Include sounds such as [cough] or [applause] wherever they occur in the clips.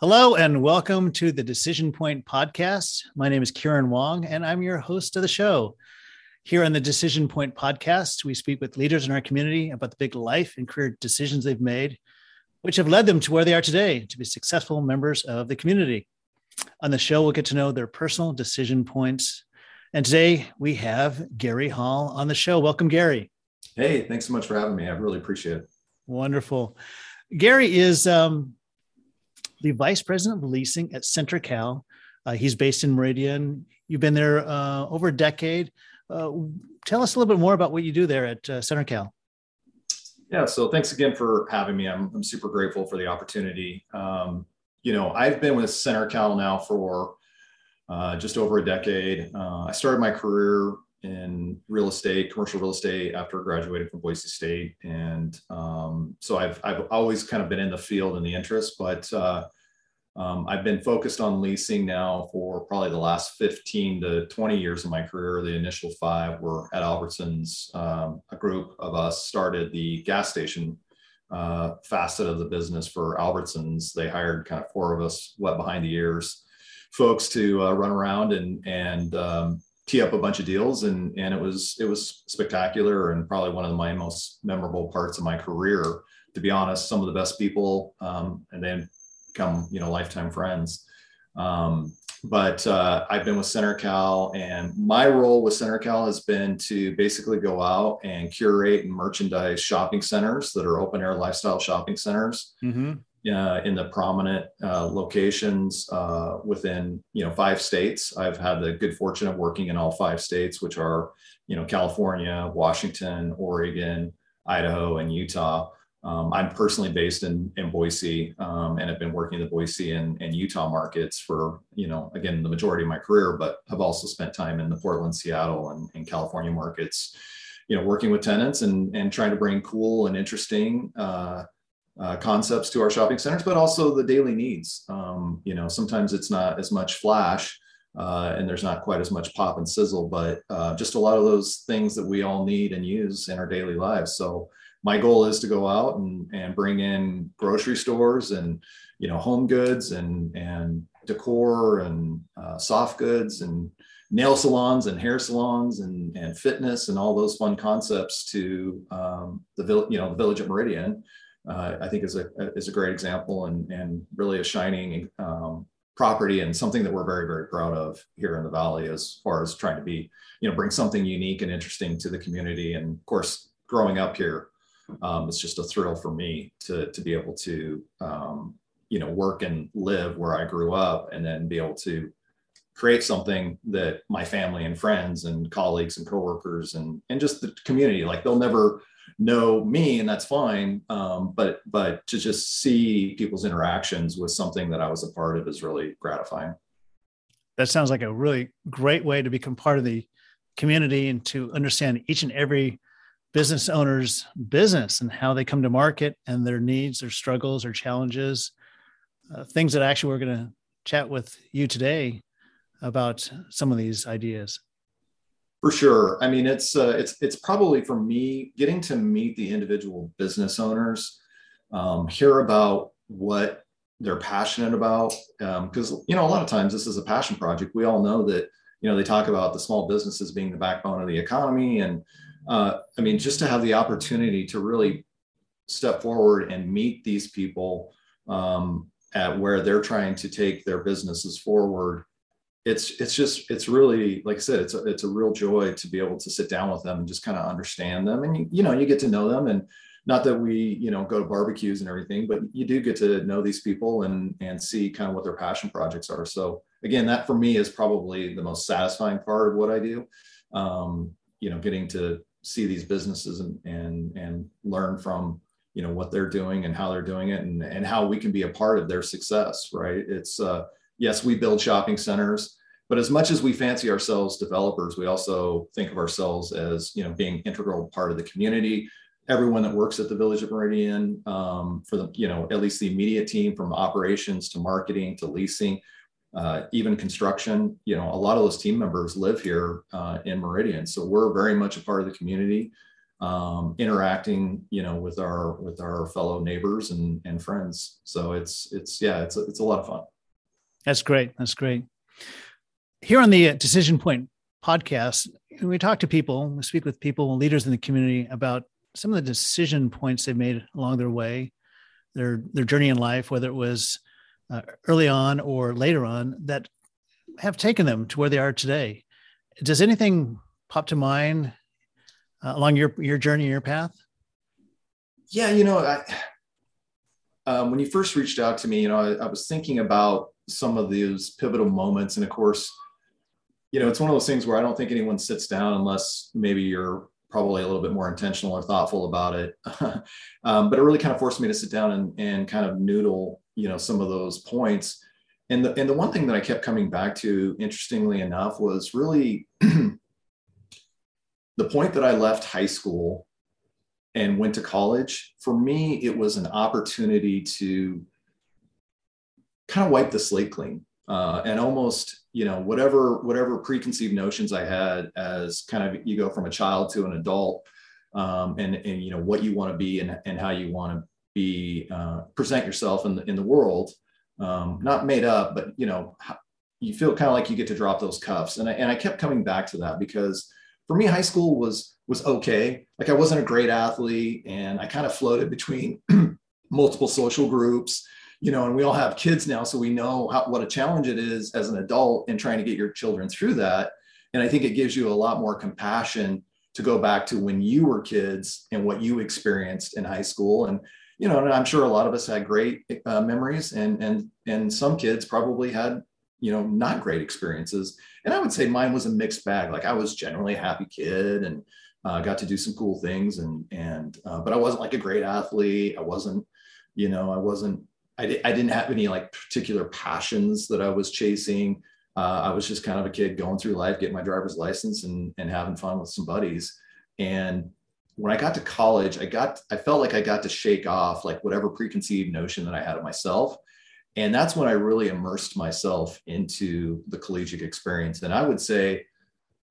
Hello and welcome to the Decision Point podcast. My name is Kieran Wong and I'm your host of the show. Here on the Decision Point podcast, we speak with leaders in our community about the big life and career decisions they've made, which have led them to where they are today to be successful members of the community. On the show, we'll get to know their personal decision points. And today we have Gary Hall on the show. Welcome, Gary. Hey, thanks so much for having me. I really appreciate it. Wonderful. Gary is um, the vice president of leasing at CenterCal. Uh, he's based in Meridian. You've been there uh, over a decade. Uh, tell us a little bit more about what you do there at uh, CenterCal. Yeah, so thanks again for having me. I'm, I'm super grateful for the opportunity. Um, you know, I've been with CenterCal now for uh, just over a decade. Uh, I started my career in real estate, commercial real estate after graduating from Boise State. And um, so I've, I've always kind of been in the field and the interest, but uh, um, I've been focused on leasing now for probably the last 15 to 20 years of my career. The initial five were at Albertsons. Um, a group of us started the gas station uh, facet of the business for Albertsons. They hired kind of four of us wet behind the ears folks to uh, run around and, and um, tee up a bunch of deals and and it was it was spectacular and probably one of my most memorable parts of my career to be honest some of the best people um, and then become you know lifetime friends um, but uh, I've been with CenterCal, and my role with CenterCal has been to basically go out and curate and merchandise shopping centers that are open air lifestyle shopping centers. Mm-hmm uh, in the prominent uh, locations uh, within you know five states. I've had the good fortune of working in all five states, which are you know California, Washington, Oregon, Idaho, and Utah. Um, I'm personally based in in Boise um, and have been working in the Boise and, and Utah markets for you know again the majority of my career, but have also spent time in the Portland, Seattle, and, and California markets. You know, working with tenants and and trying to bring cool and interesting uh, uh, concepts to our shopping centers, but also the daily needs. Um, you know, sometimes it's not as much flash uh, and there's not quite as much pop and sizzle, but uh, just a lot of those things that we all need and use in our daily lives. So my goal is to go out and, and bring in grocery stores and, you know, home goods and, and decor and uh, soft goods and nail salons and hair salons and, and fitness and all those fun concepts to um, the, you know, the village of Meridian uh, I think is a is a great example and and really a shining um, property and something that we're very very proud of here in the valley as far as trying to be you know bring something unique and interesting to the community. And of course growing up here um, it's just a thrill for me to to be able to um, you know work and live where I grew up and then be able to create something that my family and friends and colleagues and coworkers and and just the community like they'll never know me and that's fine. Um, but but to just see people's interactions with something that i was a part of is really gratifying. That sounds like a really great way to become part of the community and to understand each and every business owner's business and how they come to market and their needs their struggles their challenges. Uh, things that actually we're going to chat with you today about some of these ideas for sure. I mean, it's uh, it's it's probably for me getting to meet the individual business owners, um, hear about what they're passionate about, because um, you know a lot of times this is a passion project. We all know that you know they talk about the small businesses being the backbone of the economy, and uh, I mean just to have the opportunity to really step forward and meet these people um, at where they're trying to take their businesses forward it's it's just it's really like I said it's a, it's a real joy to be able to sit down with them and just kind of understand them. And you, you know you get to know them and not that we you know go to barbecues and everything but you do get to know these people and and see kind of what their passion projects are. So again that for me is probably the most satisfying part of what I do um, you know getting to see these businesses and and and learn from you know what they're doing and how they're doing it and and how we can be a part of their success right? It's uh yes, we build shopping centers, but as much as we fancy ourselves developers, we also think of ourselves as you know being integral part of the community. Everyone that works at the Village of Meridian, um, for the you know at least the immediate team, from operations to marketing to leasing, uh, even construction, you know, a lot of those team members live here uh, in Meridian, so we're very much a part of the community. um, interacting, you know, with our with our fellow neighbors and and friends. So it's it's yeah, it's it's a lot of fun. That's great. That's great. Here on the uh, Decision Point podcast, we talk to people, we speak with people, leaders in the community about some of the decision points they've made along their way, their their journey in life, whether it was uh, early on or later on, that have taken them to where they are today. Does anything pop to mind uh, along your your journey, your path? Yeah, you know, I, um, when you first reached out to me, you know, I, I was thinking about some of these pivotal moments, and of course, you know, it's one of those things where I don't think anyone sits down unless maybe you're probably a little bit more intentional or thoughtful about it. [laughs] um, but it really kind of forced me to sit down and, and kind of noodle, you know, some of those points. And the, and the one thing that I kept coming back to, interestingly enough, was really [clears throat] the point that I left high school and went to college. For me, it was an opportunity to kind of wipe the slate clean uh, and almost you know whatever whatever preconceived notions i had as kind of you go from a child to an adult um, and and you know what you want to be and, and how you want to be uh, present yourself in the in the world um, not made up but you know you feel kind of like you get to drop those cuffs. And I, and I kept coming back to that because for me high school was was okay. Like i wasn't a great athlete and i kind of floated between [clears throat] multiple social groups you know, and we all have kids now, so we know how, what a challenge it is as an adult in trying to get your children through that. And I think it gives you a lot more compassion to go back to when you were kids and what you experienced in high school. And you know, and I'm sure a lot of us had great uh, memories, and and and some kids probably had you know not great experiences. And I would say mine was a mixed bag. Like I was generally a happy kid and uh, got to do some cool things, and and uh, but I wasn't like a great athlete. I wasn't, you know, I wasn't I, di- I didn't have any like particular passions that I was chasing. Uh, I was just kind of a kid going through life, getting my driver's license and, and having fun with some buddies. And when I got to college, I got, I felt like I got to shake off like whatever preconceived notion that I had of myself. And that's when I really immersed myself into the collegiate experience. And I would say,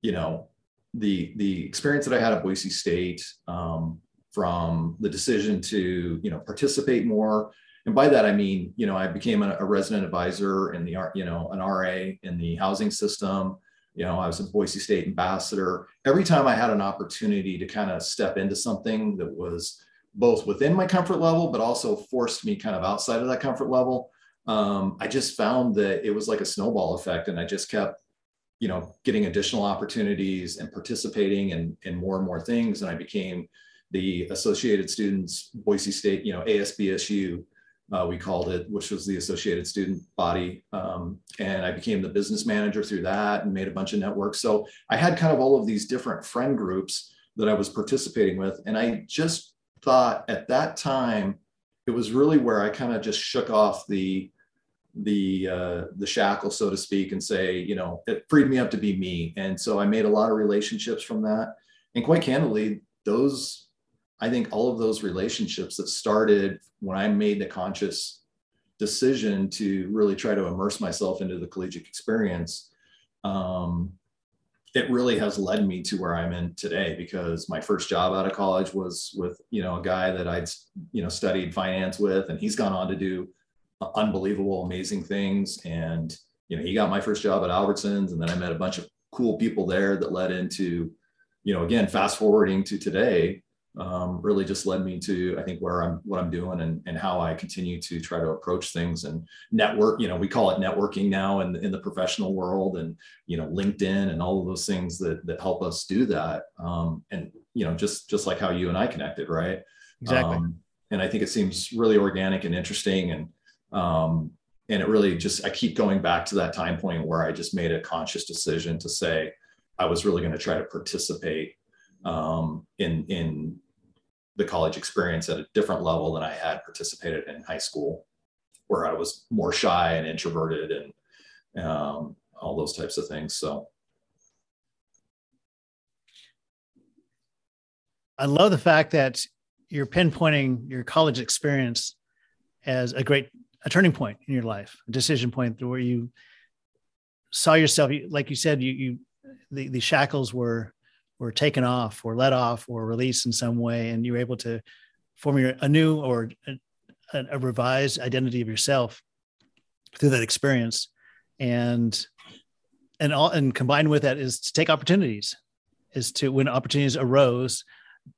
you know, the, the experience that I had at Boise State, um, from the decision to, you know, participate more, and by that I mean, you know, I became a, a resident advisor in the, you know, an RA in the housing system. You know, I was a Boise State ambassador. Every time I had an opportunity to kind of step into something that was both within my comfort level, but also forced me kind of outside of that comfort level, um, I just found that it was like a snowball effect, and I just kept, you know, getting additional opportunities and participating in in more and more things, and I became the Associated Students Boise State, you know, ASBSU uh, we called it, which was the Associated Student Body. Um, and I became the business manager through that and made a bunch of networks. So I had kind of all of these different friend groups that I was participating with. And I just thought at that time, it was really where I kind of just shook off the the uh, the shackle, so to speak, and say, you know, it freed me up to be me. And so I made a lot of relationships from that. And quite candidly, those I think all of those relationships that started when I made the conscious decision to really try to immerse myself into the collegiate experience, um, it really has led me to where I'm in today because my first job out of college was with, you know, a guy that I'd, you know, studied finance with, and he's gone on to do unbelievable, amazing things. And, you know, he got my first job at Albertsons and then I met a bunch of cool people there that led into, you know, again, fast forwarding to today, um, really just led me to I think where I'm what I'm doing and, and how I continue to try to approach things and network. You know, we call it networking now in, in the professional world and you know LinkedIn and all of those things that that help us do that. Um, and you know, just just like how you and I connected, right? Exactly. Um, and I think it seems really organic and interesting and um, and it really just I keep going back to that time point where I just made a conscious decision to say I was really going to try to participate um, in in the college experience at a different level than I had participated in high school, where I was more shy and introverted and um, all those types of things. So. I love the fact that you're pinpointing your college experience as a great a turning point in your life, a decision point where you saw yourself, like you said, you, you the, the shackles were were taken off or let off or released in some way and you're able to form your, a new or a, a revised identity of yourself through that experience. And and all and combined with that is to take opportunities is to when opportunities arose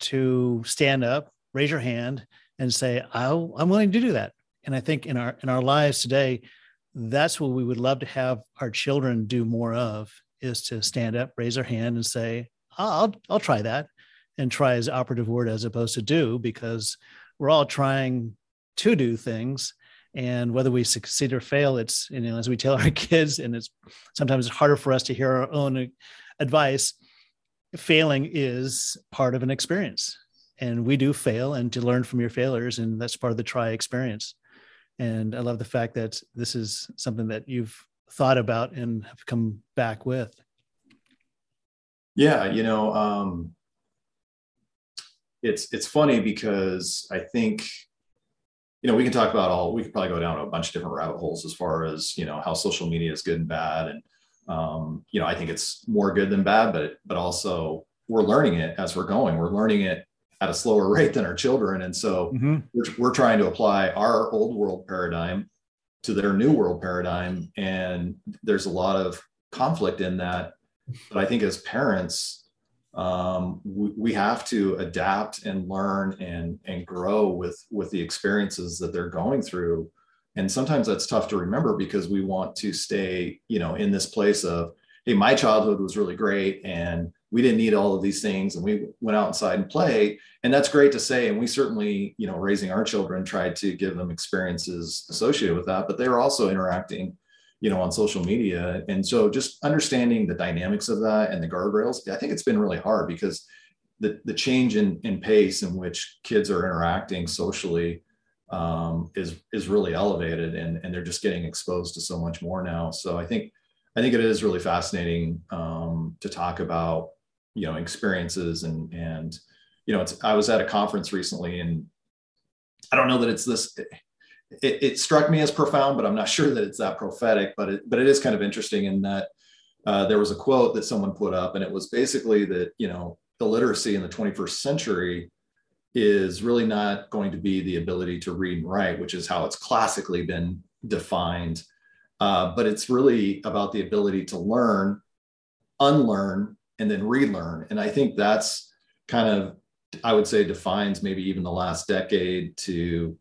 to stand up raise your hand and say I'll, i'm willing to do that. And i think in our in our lives today that's what we would love to have our children do more of is to stand up raise their hand and say i'll i'll try that and try as operative word as opposed to do because we're all trying to do things. And whether we succeed or fail it's you know as we tell our [laughs] kids and it's sometimes it's harder for us to hear our own advice failing is part of an experience. And we do fail and to learn from your failures and that's part of the try experience. And i love the fact that this is something that you've thought about and have come back with yeah you know um it's it's funny because i think you know, we can talk about all, we could probably go down a bunch of different rabbit holes as far as, you know, how social media is good and bad. And, um, you know, I think it's more good than bad, but, but also we're learning it as we're going. We're learning it at a slower [laughs] rate than our children. And so mm-hmm. we're, we're trying to apply our old world paradigm to their new world paradigm. And there's a lot of conflict in that. But I think as parents, um, we, we, have to adapt and learn and and grow with with the experiences that they're going through. And sometimes that's tough to remember because we want to stay you know in this place of hey my childhood was really great and we didn't need all of these things and we went outside and play and that's great to say. And we certainly you know raising our children tried to give them experiences associated with that but they were also interacting you know, on social media. And so just understanding the dynamics of that and the guardrails, I think it's been really hard because the, the change in, in pace in which kids are interacting socially um, is, is really elevated and, and they're just getting exposed to so much more now. So I think, I think it is really fascinating um, to talk about, you know, experiences and, and, you know, it's, I was at a conference recently and I don't know that it's this, it, it, struck me as profound, but I'm not [laughs] sure that it's that prophetic. But it, but it is kind of interesting in that uh, there was a quote that someone put up, and it was basically that you know illiteracy in the 21st century is really not going to be the ability to read and write, which is how it's classically been defined. Uh, but it's really about the ability to learn, unlearn, and then relearn. And I think that's kind of, I would say, defines maybe even the last decade to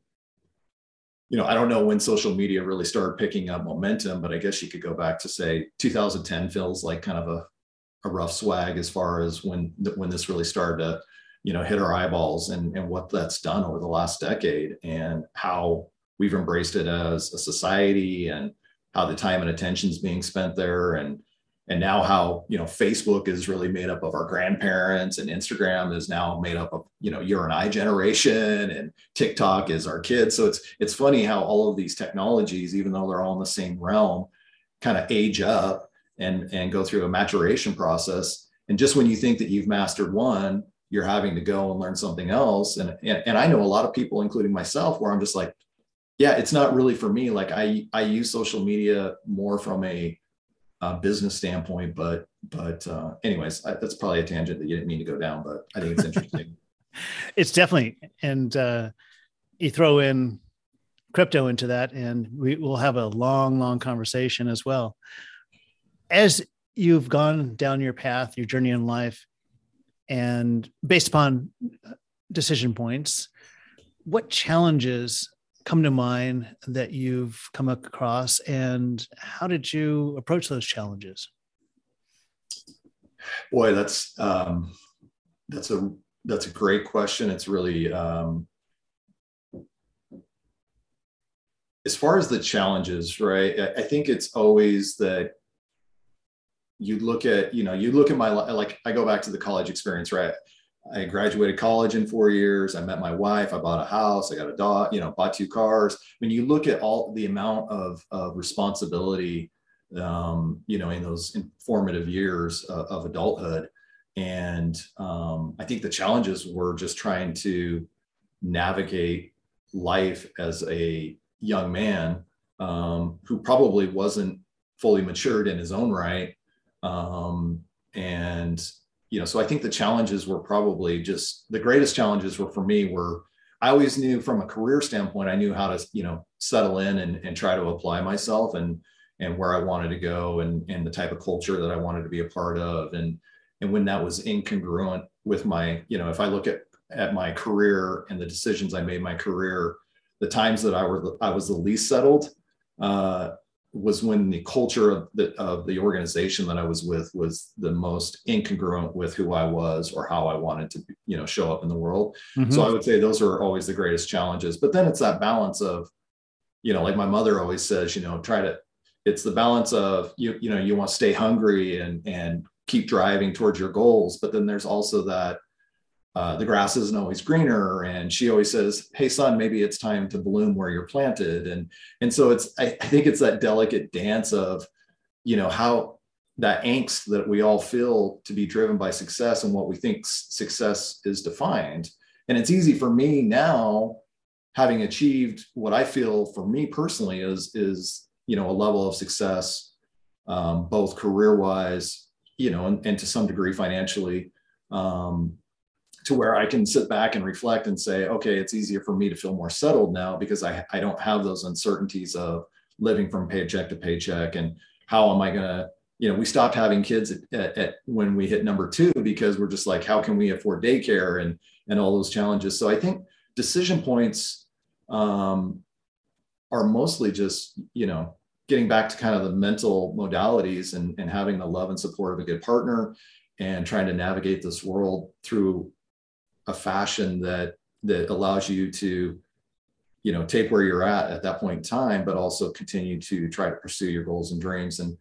you know, I don't know when social media really started picking up momentum, but I guess you could go back to say 2010 feels like kind of a, a rough swag as far as when when this really started to, you know, hit our eyeballs and, and what that's done over the last decade and how we've embraced it as a society and how the time and attention is being spent there and and now how you know facebook is really made up of our grandparents and instagram is now made up of you know your and i generation and tiktok is our kids. So it's it's funny how all of these technologies even though they're all in the same realm kind of age up and and go through a maturation process. And just when you think that you've mastered one you're having to go and learn something else. And and, and i know a lot of people including myself where i'm just like yeah it's not really for me. Like i i use social media more from a uh, business standpoint. But but uh, anyways, I, that's probably a tangent that you didn't mean to go down, but I think it's interesting. [laughs] it's definitely, and uh, you throw in crypto into that, and we will have a long, long conversation as well. As you've gone down your path, your journey in life, and based upon decision points, what challenges come to mind that you've come across and how did you approach those challenges? Boy that's um, that's a that's a great question. It's really um, as far as the challenges right i think it's always that you look at you know you look at my like i go back to the college experience right I graduated college in four years. I met my wife. I bought a house. I got a dog, you know, bought two cars. When you look at all the amount of, of responsibility, um, you know, in those informative years of, of adulthood. And um, I think the challenges were just trying to navigate life as a young man um, who probably wasn't fully matured in his own right. Um, and you know, so I think the challenges were probably just the greatest challenges were for me were I always knew from a career standpoint, I knew how to, you know, settle in and, and try to apply myself and and where I wanted to go and, and the type of culture that I wanted to be a part of. And and when that was incongruent with my, you know, if I look at at my career and the decisions I made my career, the times that I were I was the least settled uh, was when the culture of the of the organization that I was with was the most incongruent with who I was or how I wanted to you know show up in the world. Mm-hmm. So I would say those are always the greatest challenges. But then it's that balance of, you know, like my mother always says, you know, try to. It's the balance of you you know you want to stay hungry and and keep driving towards your goals, but then there's also that uh, the grass isn't always greener and she always says hey son maybe it's time to bloom where you're planted. And and so it's I, I, think it's that delicate dance of you know how that angst that we all feel to be driven by success and what we think success is defined. And it's easy for me now having achieved what i feel for me personally is is you know a level of success um, both career wise you know and, and to some degree financially. Um, to where I can sit back and reflect and say, okay, it's easier for me to feel more settled now because I, I don't have those uncertainties of living from paycheck to paycheck and how am I going to, you know, we stopped having kids at, at, at, when we hit number two because we're just like, how can we afford daycare and and all those challenges. So I think decision points um, are mostly just, you know, getting back to kind of the mental modalities and, and having the love and support of a good partner and trying to navigate this world through a fashion that that allows you to you know take where you're at at that point in time but also continue to try to pursue your goals and dreams. And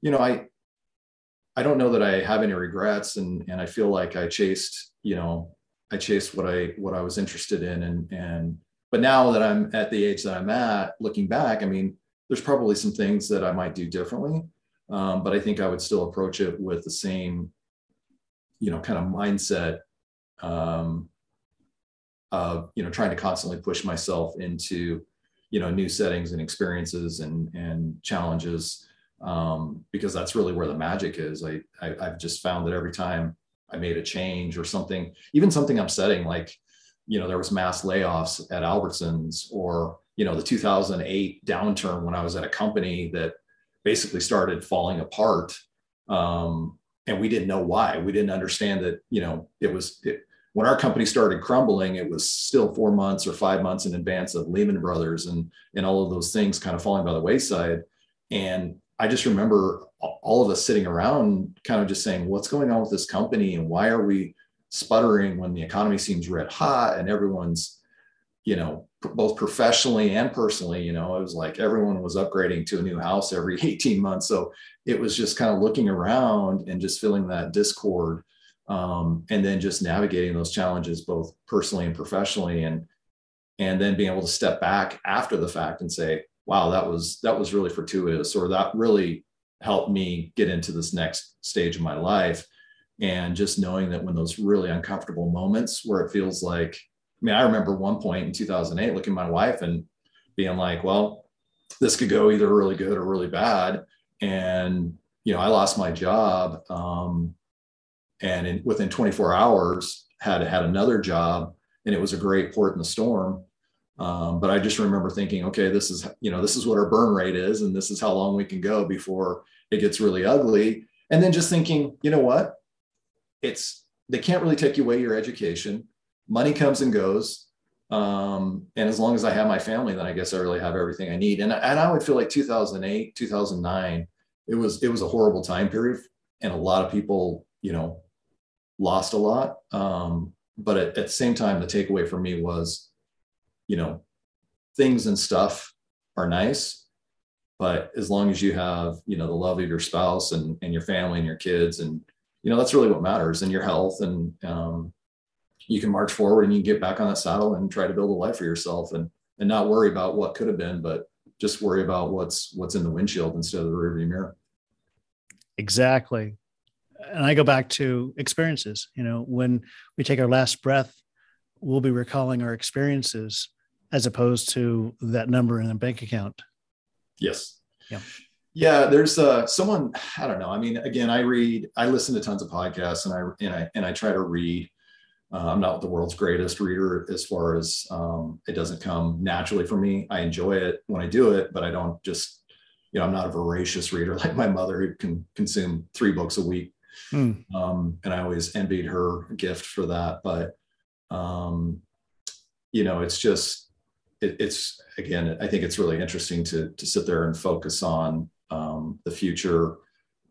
you know i i don't know that i have any regrets and and i feel like i chased you know i chased what i what i was interested in. And and but now that i'm at the age that i'm at looking back i mean there's probably some things that i might do differently. Um, but i think i would still approach it with the same you know kind of mindset um, you know trying to constantly push myself into you know new settings and experiences and and challenges um, because that's really where the magic is. I, I I've just found that every time I made a change or something, even something upsetting like you know there was mass layoffs at Albertsons or you know the 2008 downturn when I was at a company that basically started falling apart um, and we didn't know why we didn't understand that you know it was it, when our company started crumbling, it was still four months or five months in advance of Lehman Brothers and and all of those things kind of falling by the wayside. And I just remember all of us sitting around, kind of just saying, "What's going on with this company, and why are we sputtering when the economy seems red hot and everyone's, you know, both professionally and personally, you know, it was like everyone was upgrading to a new house every [laughs] 18 months. So it was just kind of looking around and just feeling that discord um, and then just navigating those challenges both personally and professionally and and then being able to step back after the fact and say wow that was that was really fortuitous or that really helped me get into this next stage of my life. And just knowing that when those really uncomfortable moments where it feels like i mean i remember one point in 2008 looking at my wife and being like well this could go either really good or really bad. And you know i lost my job um, and in, within 24 hours had had another job and it was a great port in the storm. Um, but i just remember thinking okay this is you know this is what our burn rate is and this is how long we can go before it gets really ugly. And then just thinking you know what? It's they can't really take away your education. Money comes and goes. Um, and as long as i have my family then i guess i really have everything i need. And, and i would feel like 2008 2009 it was it was a horrible time period and a lot of people you know lost a lot. Um, but at, at the same time, the takeaway for me was, you know, things and stuff are nice, but as long as you have, you know, the love of your spouse and, and your family and your kids, and, you know, that's really what matters and your health. And um, you can march forward and you can get back on that saddle and try to build a life for yourself and, and not worry about what could have been, but just worry about what's, what's in the windshield instead of the rearview mirror. Exactly and I go back to experiences. You know, when we take our last breath, we'll be recalling our experiences as opposed to that number in a bank account. Yes. Yeah. Yeah, there's uh, someone I don't know. I mean, again, I read, I listen to tons of podcasts, and I and I and I try to read. Uh, I'm not the world's greatest reader as far as um, it doesn't come naturally for me. I enjoy it when I do it, but I don't just, you know, I'm not a voracious reader [laughs] like my mother who can consume three books a week. Mm. Um, and I always envied her gift for that. But, um, you know, it's just, it, it's again, I think it's really interesting to to sit there and focus on um, the future,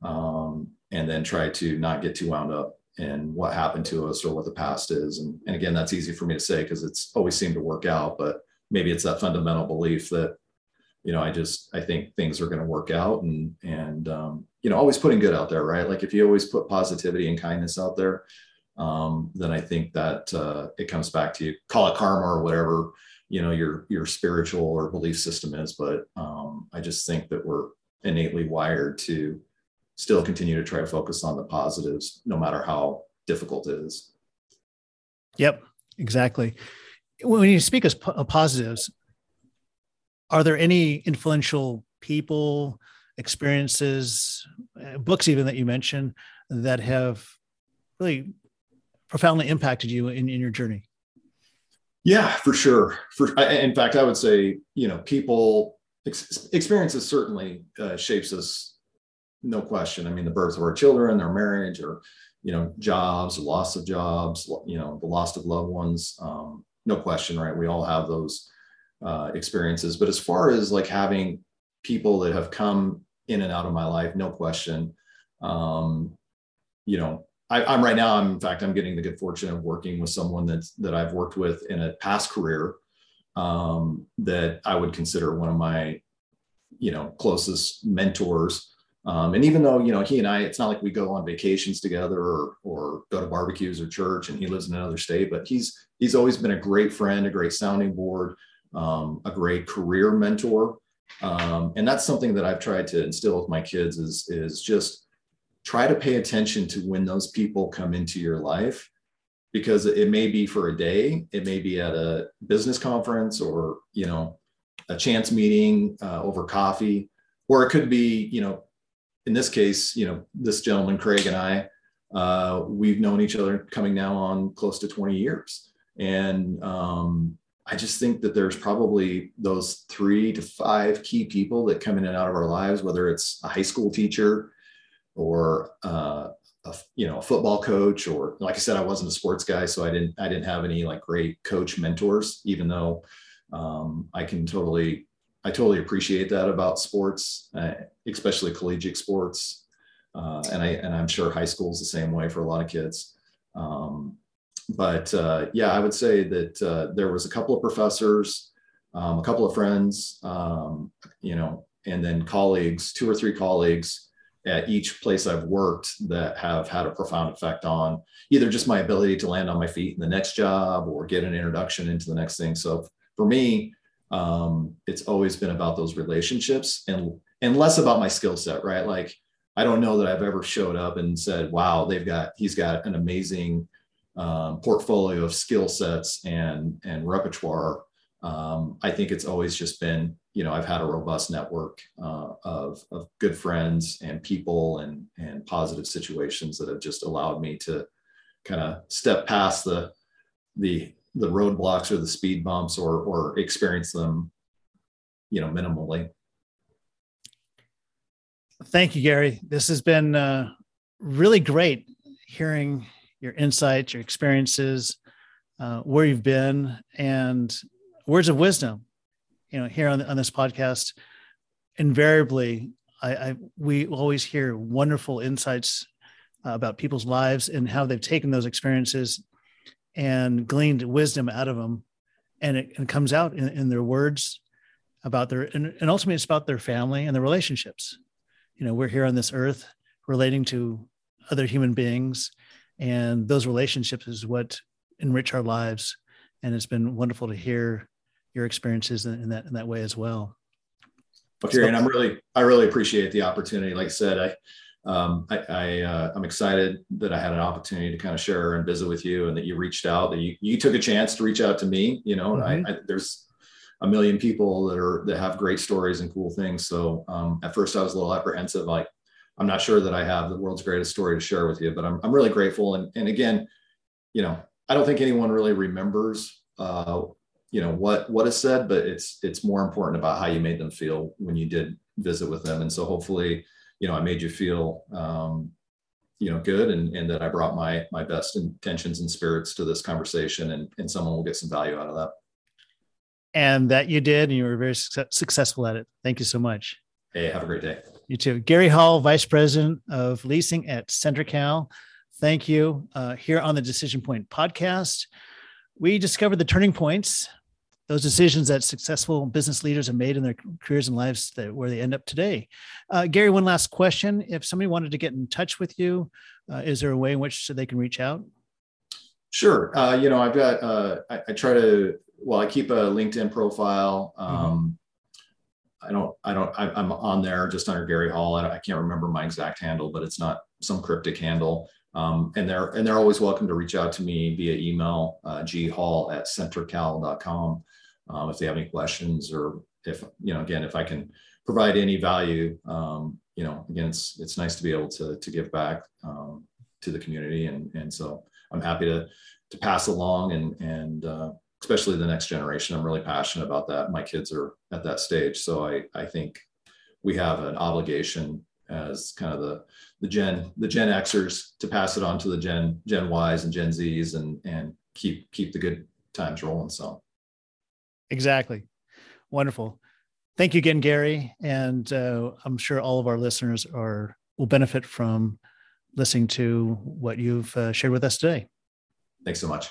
um, and then try to not get too wound up in what happened to us or what the past is. And, and again, that's easy for me to say because it's always seemed to work out, but maybe it's that fundamental belief that, you know, I just, I think things are going to work out and, and, um, you know, always putting good out there, right? Like if you always put positivity and kindness out there, um, then I think that uh, it comes back to you, call it karma or whatever, you know, your, your spiritual or belief system is. But um, I just think that we're innately wired to still continue to try to focus on the positives, no matter how difficult it is. Yep, exactly. When you speak as positives, are there any influential people, experiences, uh, books even that you mentioned that have really profoundly impacted you in, in your journey? Yeah, for sure. For in fact, I would say you know people ex- experiences certainly uh, shapes us, no question. I mean, the birth of our children, their marriage, or you know, jobs, loss of jobs, you know, the loss of loved ones. Um, no question, right? We all have those uh, experiences. But as far as like having people that have come in and out of my life, no question. Um, you know, I, am right now. I'm in fact, I'm getting the good fortune of working with someone that that I've worked with in a past career um, that I would consider one of my, you know, closest mentors. Um, and even though you know he and I, it's not like we go on vacations together or or go to barbecues or church, and he lives in another state, but he's he's always been a great friend, a great sounding board, um, a great career mentor, um, and that's something that I've tried to instill with my kids is is just try to pay attention to when those people come into your life. Because it may be for a day it may be at a business conference or you know a chance meeting uh, over coffee. Or it could be you know in this case you know this gentleman craig and i uh, we've known each other coming now on close to 20 years. And um, i just think that there's probably those three to five key people that come in and out of our lives whether it's a high school teacher or uh, a you know a football coach or like I said I wasn't a sports guy so I didn't I didn't have any like great coach mentors even though um, I can totally I totally appreciate that about sports uh, especially collegiate sports. Uh, and I and I'm sure high school is the same way for a lot of kids. Um, but uh, yeah I would say that uh, there was a couple of professors um, a couple of friends um, you know and then colleagues two or three colleagues at each place I've worked that have had a profound effect on either just my ability to land on my feet in the next job or get an introduction into the next thing. So for me, um, it's always been about those relationships and and less about my skill set, right? Like I don't know that I've ever showed up and said, "Wow, they've got he's got an amazing um, portfolio of skill sets and and repertoire." Um, I think it's always just been you know, I've had a robust network uh, of, of good friends and people and, and positive situations that have just allowed me to kind of step past the, the, the roadblocks or the speed bumps or, or experience them, you know, minimally. Thank you, Gary. This has been uh, really great hearing your insights, your experiences, uh, where you've been, and words of wisdom you know here on, on this podcast. Invariably I, I we always hear wonderful insights uh, about people's lives and how they've taken those experiences and gleaned wisdom out of them. And it, and it comes out in, in, their words about their and, and ultimately it's about their family and their relationships. You know we're here on this earth relating to other human beings and those relationships is what enrich our lives and it's been wonderful to hear your experiences in, that in that way as well. Okay, so, and I'm really I really appreciate the opportunity. Like I said, I um, I, I uh, I'm excited that I had an opportunity to kind of share and visit with you, and that you reached out, that you, you took a chance to reach out to me. You know, mm-hmm. I, I, there's a million people that are that have great stories and cool things. So um, at first I was a little apprehensive, like I'm not sure that I have the world's greatest story to share with you, but I'm I'm really grateful. And and again, you know, I don't think anyone really remembers uh, you know what what is said, but it's it's more important about how you made them feel when you did visit with them. And so hopefully, you know, I made you feel um, you know good and, and that I brought my my best intentions and spirits to this conversation and, and someone will get some value out of that and that you did, and you were very su- successful at it. Thank you so much. Hey, have a great day. You too. Gary Hall, Vice President of Leasing at CenterCal. Thank you. Uh, here on the Decision Point podcast, we discovered the turning points, those decisions that successful business leaders have made in their careers and lives that where they end up today. Uh, Gary, one last question. If somebody wanted to get in touch with you, uh, is there a way in which they can reach out? Sure. Uh, you know, I've got, uh, I, I, try to well, I keep a LinkedIn profile. Mm-hmm. Um, mm-hmm. I don't, I don't, I, am on there just under Gary Hall. I, I, can't remember my exact handle, but it's not some cryptic handle. Um, and they're, and they're always welcome to reach out to me via email, uh, ghall at centercal.com. Um, if they have any questions or if, you know, again, if I can provide any value, um, you know, again, it's, it's nice to be able to, to give back, um, to the community. And, and so I'm happy to, to pass along and, and, uh, especially the next generation. I'm really passionate about that. My kids are at that stage. So I, I think we have an obligation as kind of the, the Gen, the Gen Xers to pass it on to the Gen, Gen Ys and Gen Zs and, and keep, keep the good times rolling. So. Exactly. Wonderful. Thank you again, Gary. And uh, I'm sure all of our listeners are will benefit from listening to what you've uh, shared with us today. Thanks so much.